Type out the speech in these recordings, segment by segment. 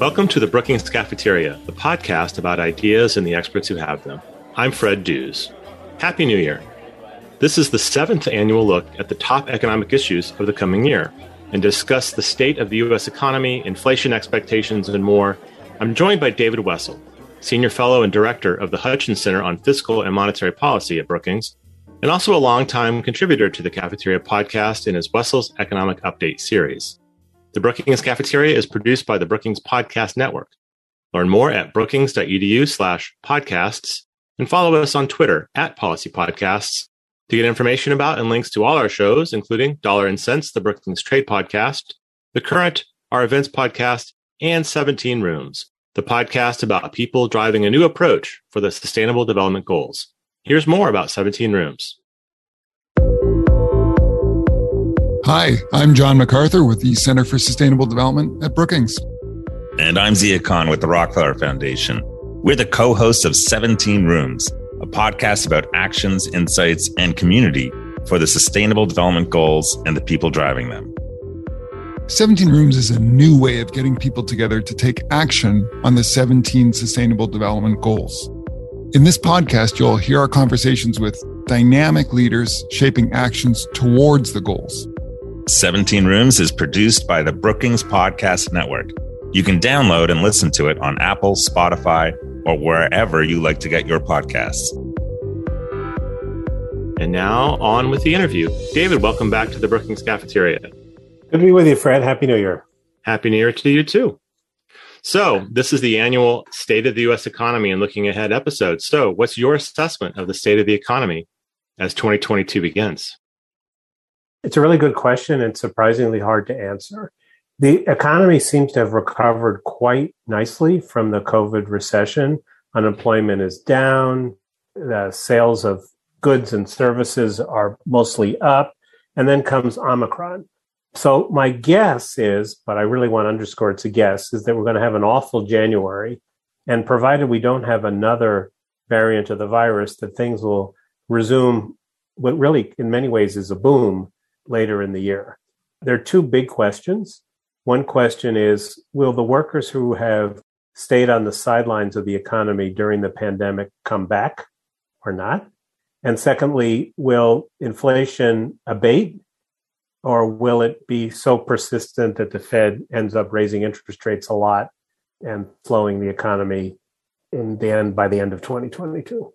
Welcome to the Brookings Cafeteria, the podcast about ideas and the experts who have them. I'm Fred Dews. Happy New Year. This is the seventh annual look at the top economic issues of the coming year and discuss the state of the U.S. economy, inflation expectations, and more. I'm joined by David Wessel, Senior Fellow and Director of the Hutchins Center on Fiscal and Monetary Policy at Brookings, and also a longtime contributor to the Cafeteria podcast in his Wessel's Economic Update series. The Brookings Cafeteria is produced by the Brookings Podcast Network. Learn more at brookings.edu slash podcasts and follow us on Twitter at Policy Podcasts to get information about and links to all our shows, including Dollar and Sense, the Brookings Trade Podcast, The Current, our events podcast, and 17 Rooms, the podcast about people driving a new approach for the Sustainable Development Goals. Here's more about 17 Rooms. Hi, I'm John McArthur with the Center for Sustainable Development at Brookings. And I'm Zia Khan with the Rockefeller Foundation. We're the co hosts of 17 Rooms, a podcast about actions, insights, and community for the Sustainable Development Goals and the people driving them. 17 Rooms is a new way of getting people together to take action on the 17 Sustainable Development Goals. In this podcast, you'll hear our conversations with dynamic leaders shaping actions towards the goals. 17 Rooms is produced by the Brookings Podcast Network. You can download and listen to it on Apple, Spotify, or wherever you like to get your podcasts. And now on with the interview. David, welcome back to the Brookings Cafeteria. Good to be with you, Fred. Happy New Year. Happy New Year to you too. So, this is the annual State of the U.S. Economy and Looking Ahead episode. So, what's your assessment of the state of the economy as 2022 begins? It's a really good question and surprisingly hard to answer. The economy seems to have recovered quite nicely from the COVID recession. Unemployment is down. The sales of goods and services are mostly up. And then comes Omicron. So my guess is, but I really want to underscore it's a guess, is that we're going to have an awful January. And provided we don't have another variant of the virus, that things will resume what really in many ways is a boom later in the year. There are two big questions. One question is Will the workers who have stayed on the sidelines of the economy during the pandemic come back or not? And secondly, will inflation abate or will it be so persistent that the Fed ends up raising interest rates a lot and slowing the economy in the end by the end of 2022?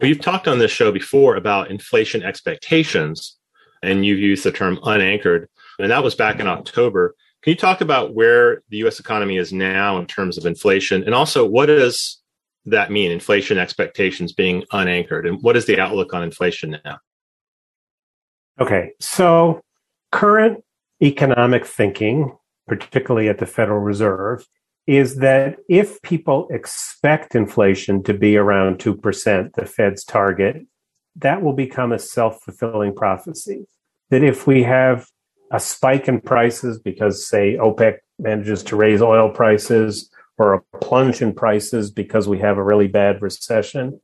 Well, you've talked on this show before about inflation expectations and you've used the term unanchored, and that was back in October. Can you talk about where the U.S. economy is now in terms of inflation, and also what does that mean? Inflation expectations being unanchored, and what is the outlook on inflation now? Okay, so current economic thinking, particularly at the Federal Reserve, is that if people expect inflation to be around 2%, the Fed's target, that will become a self fulfilling prophecy. That if we have a spike in prices because, say, OPEC manages to raise oil prices or a plunge in prices because we have a really bad recession,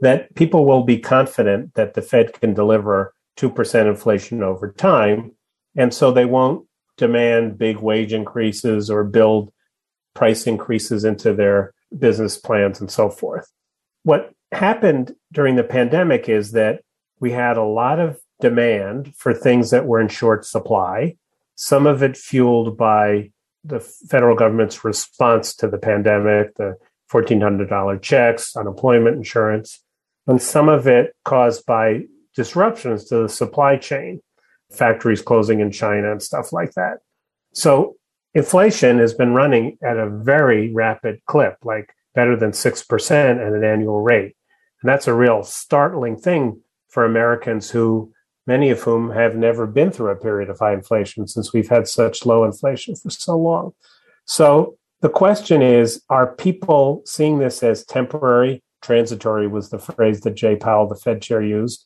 that people will be confident that the Fed can deliver 2% inflation over time. And so they won't demand big wage increases or build price increases into their business plans and so forth. What happened during the pandemic is that we had a lot of demand for things that were in short supply, some of it fueled by the federal government's response to the pandemic, the $1,400 checks, unemployment insurance, and some of it caused by disruptions to the supply chain, factories closing in China and stuff like that. So inflation has been running at a very rapid clip, like better than 6% at an annual rate. And that's a real startling thing for Americans who, many of whom have never been through a period of high inflation since we've had such low inflation for so long. So the question is are people seeing this as temporary? Transitory was the phrase that Jay Powell, the Fed chair, used.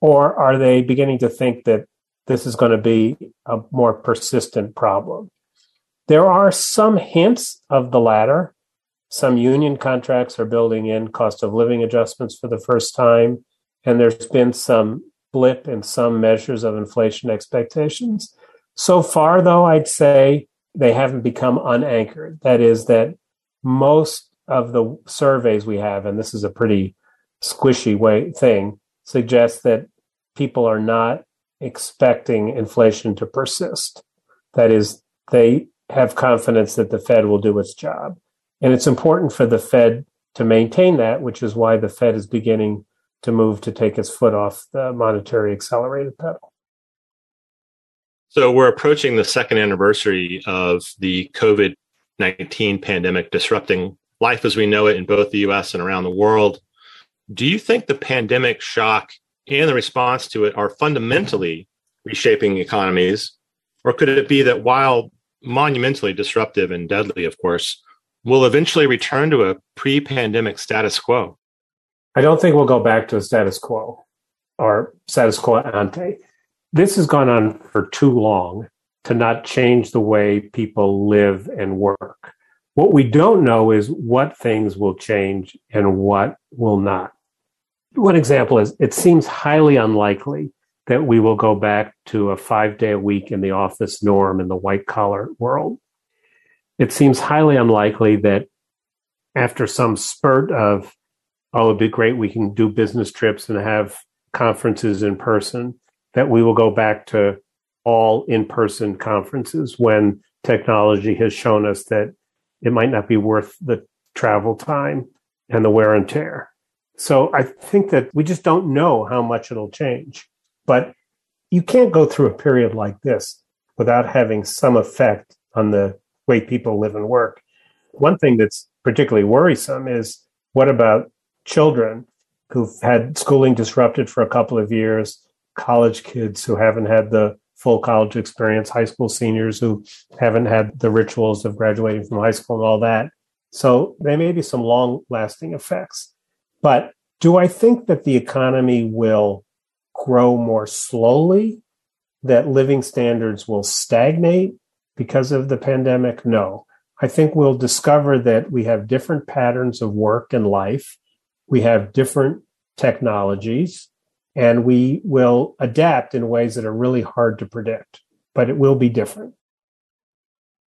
Or are they beginning to think that this is going to be a more persistent problem? There are some hints of the latter. Some union contracts are building in cost of living adjustments for the first time, and there's been some blip in some measures of inflation expectations. So far, though, I'd say they haven't become unanchored. That is, that most of the surveys we have, and this is a pretty squishy way thing, suggests that people are not expecting inflation to persist. That is, they have confidence that the Fed will do its job. And it's important for the Fed to maintain that, which is why the Fed is beginning to move to take its foot off the monetary accelerated pedal. So we're approaching the second anniversary of the COVID 19 pandemic disrupting life as we know it in both the US and around the world. Do you think the pandemic shock and the response to it are fundamentally reshaping economies? Or could it be that while monumentally disruptive and deadly, of course, we'll eventually return to a pre pandemic status quo? I don't think we'll go back to a status quo or status quo ante. This has gone on for too long to not change the way people live and work. What we don't know is what things will change and what will not. One example is it seems highly unlikely that we will go back to a five day a week in the office norm in the white collar world. It seems highly unlikely that after some spurt of, oh, it'd be great, we can do business trips and have conferences in person, that we will go back to all in person conferences when technology has shown us that it might not be worth the travel time and the wear and tear. So I think that we just don't know how much it'll change. But you can't go through a period like this without having some effect on the way people live and work. One thing that's particularly worrisome is what about children who've had schooling disrupted for a couple of years, college kids who haven't had the full college experience, high school seniors who haven't had the rituals of graduating from high school and all that. So there may be some long lasting effects. But do I think that the economy will grow more slowly, that living standards will stagnate because of the pandemic? No. I think we'll discover that we have different patterns of work and life. We have different technologies and we will adapt in ways that are really hard to predict, but it will be different.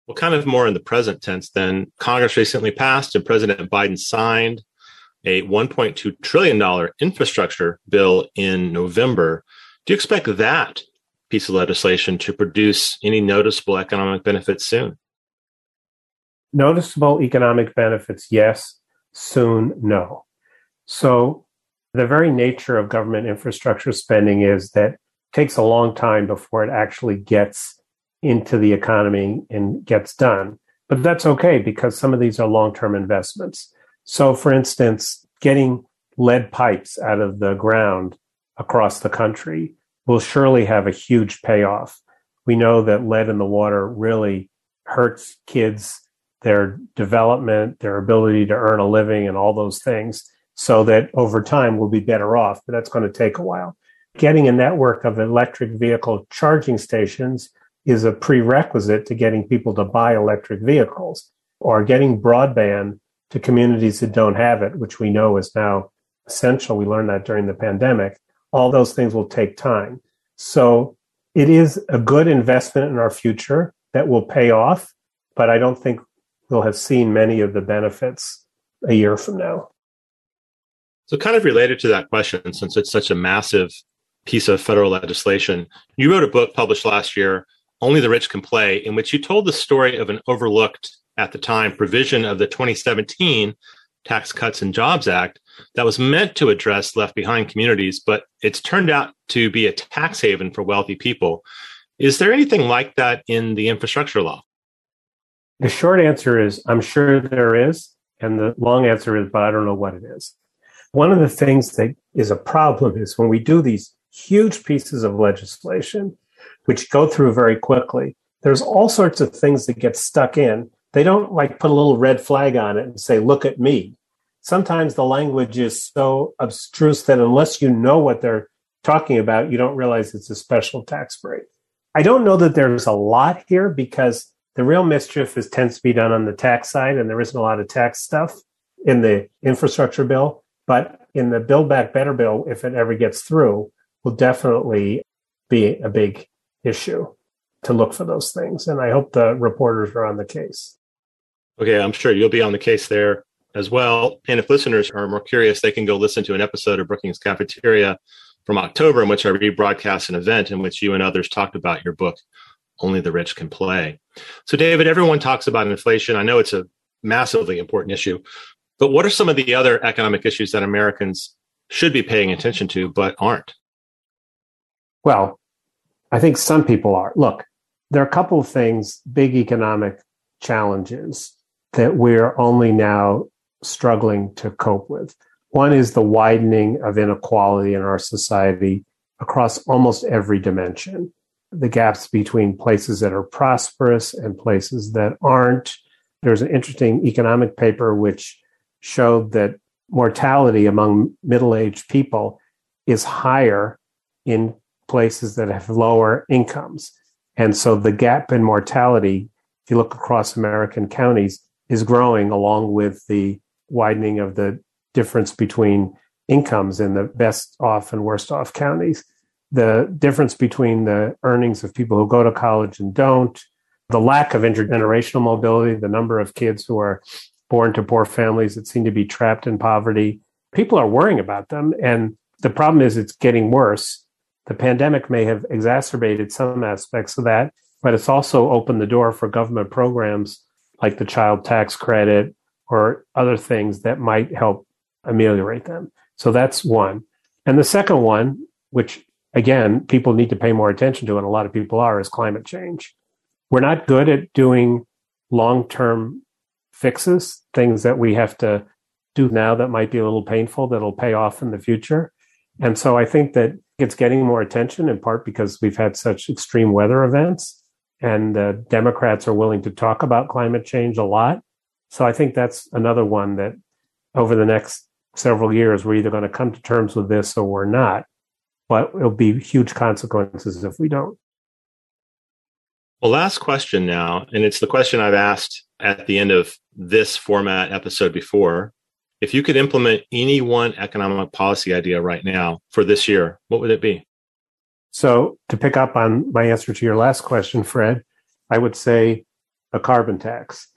Well, kind of more in the present tense, then Congress recently passed and President Biden signed a $1.2 trillion infrastructure bill in November. Do you expect that piece of legislation to produce any noticeable economic benefits soon? Noticeable economic benefits, yes. Soon, no. So, the very nature of government infrastructure spending is that it takes a long time before it actually gets into the economy and gets done. But that's okay because some of these are long term investments. So, for instance, getting lead pipes out of the ground across the country will surely have a huge payoff. We know that lead in the water really hurts kids, their development, their ability to earn a living, and all those things, so that over time we'll be better off, but that's going to take a while. Getting a network of electric vehicle charging stations is a prerequisite to getting people to buy electric vehicles or getting broadband to communities that don't have it, which we know is now essential. We learned that during the pandemic. All those things will take time. So it is a good investment in our future that will pay off, but I don't think we'll have seen many of the benefits a year from now. So, kind of related to that question, since it's such a massive piece of federal legislation, you wrote a book published last year, Only the Rich Can Play, in which you told the story of an overlooked at the time provision of the 2017 Tax Cuts and Jobs Act that was meant to address left behind communities, but it's turned out to be a tax haven for wealthy people. Is there anything like that in the infrastructure law? The short answer is I'm sure there is. And the long answer is, but I don't know what it is. One of the things that is a problem is when we do these huge pieces of legislation, which go through very quickly, there's all sorts of things that get stuck in they don't like put a little red flag on it and say, look at me. Sometimes the language is so abstruse that unless you know what they're talking about, you don't realize it's a special tax break. I don't know that there's a lot here because the real mischief is tends to be done on the tax side, and there isn't a lot of tax stuff in the infrastructure bill. But in the Build Back Better bill, if it ever gets through, will definitely be a big issue. to look for those things. And I hope the reporters are on the case. Okay, I'm sure you'll be on the case there as well. And if listeners are more curious, they can go listen to an episode of Brookings Cafeteria from October in which I rebroadcast an event in which you and others talked about your book, Only the Rich Can Play. So, David, everyone talks about inflation. I know it's a massively important issue, but what are some of the other economic issues that Americans should be paying attention to but aren't? Well, I think some people are. Look, there are a couple of things, big economic challenges that we're only now struggling to cope with. One is the widening of inequality in our society across almost every dimension. The gaps between places that are prosperous and places that aren't. There's an interesting economic paper which showed that mortality among middle aged people is higher in places that have lower incomes. And so the gap in mortality, if you look across American counties, is growing along with the widening of the difference between incomes in the best off and worst off counties. The difference between the earnings of people who go to college and don't, the lack of intergenerational mobility, the number of kids who are born to poor families that seem to be trapped in poverty. People are worrying about them. And the problem is it's getting worse. The pandemic may have exacerbated some aspects of that, but it's also opened the door for government programs like the child tax credit or other things that might help ameliorate them. So that's one. And the second one, which again, people need to pay more attention to, and a lot of people are, is climate change. We're not good at doing long term fixes, things that we have to do now that might be a little painful that'll pay off in the future. And so I think that it's getting more attention in part because we've had such extreme weather events and the Democrats are willing to talk about climate change a lot. So I think that's another one that over the next several years, we're either going to come to terms with this or we're not. But it'll be huge consequences if we don't. Well, last question now, and it's the question I've asked at the end of this format episode before. If you could implement any one economic policy idea right now for this year, what would it be? So, to pick up on my answer to your last question, Fred, I would say a carbon tax.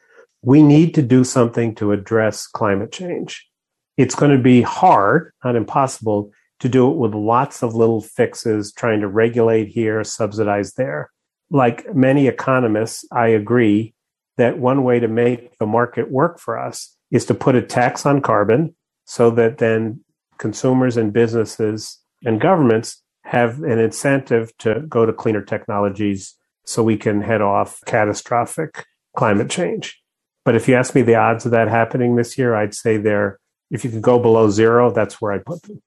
We need to do something to address climate change. It's going to be hard, not impossible, to do it with lots of little fixes, trying to regulate here, subsidize there. Like many economists, I agree that one way to make the market work for us is to put a tax on carbon so that then consumers and businesses and governments have an incentive to go to cleaner technologies so we can head off catastrophic climate change. But if you ask me the odds of that happening this year, I'd say they're, if you could go below zero, that's where I'd put them.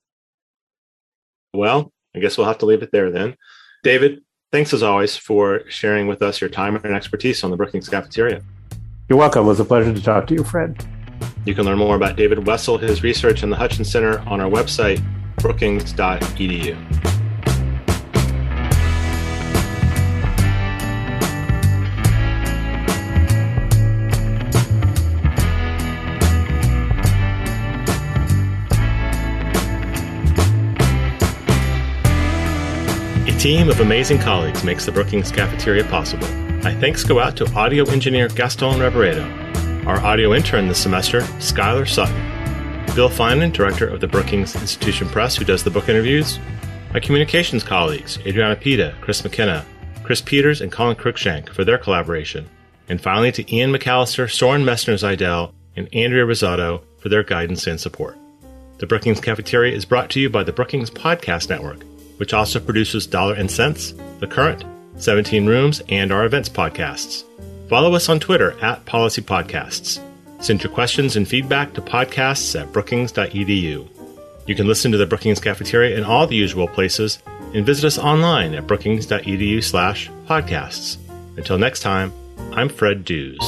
Well, I guess we'll have to leave it there then. David, thanks as always for sharing with us your time and expertise on the Brookings Cafeteria. You're welcome. It was a pleasure to talk to you, Fred. You can learn more about David Wessel, his research, and the Hutchins Center on our website, brookings.edu. team of amazing colleagues makes the Brookings Cafeteria possible. My thanks go out to audio engineer Gaston Reboredo our audio intern this semester, Skylar Sutton. Bill Finan, director of the Brookings Institution Press, who does the book interviews. My communications colleagues, Adriana Pita, Chris McKenna, Chris Peters, and Colin Cruikshank for their collaboration. And finally to Ian McAllister, Soren Messner Zidell, and Andrea Rosado for their guidance and support. The Brookings Cafeteria is brought to you by the Brookings Podcast Network, which also produces Dollar and Sense, The Current, 17 Rooms, and our events podcasts. Follow us on Twitter at Policy Podcasts. Send your questions and feedback to podcasts at brookings.edu. You can listen to the Brookings Cafeteria in all the usual places and visit us online at brookings.edu slash podcasts. Until next time, I'm Fred Dews.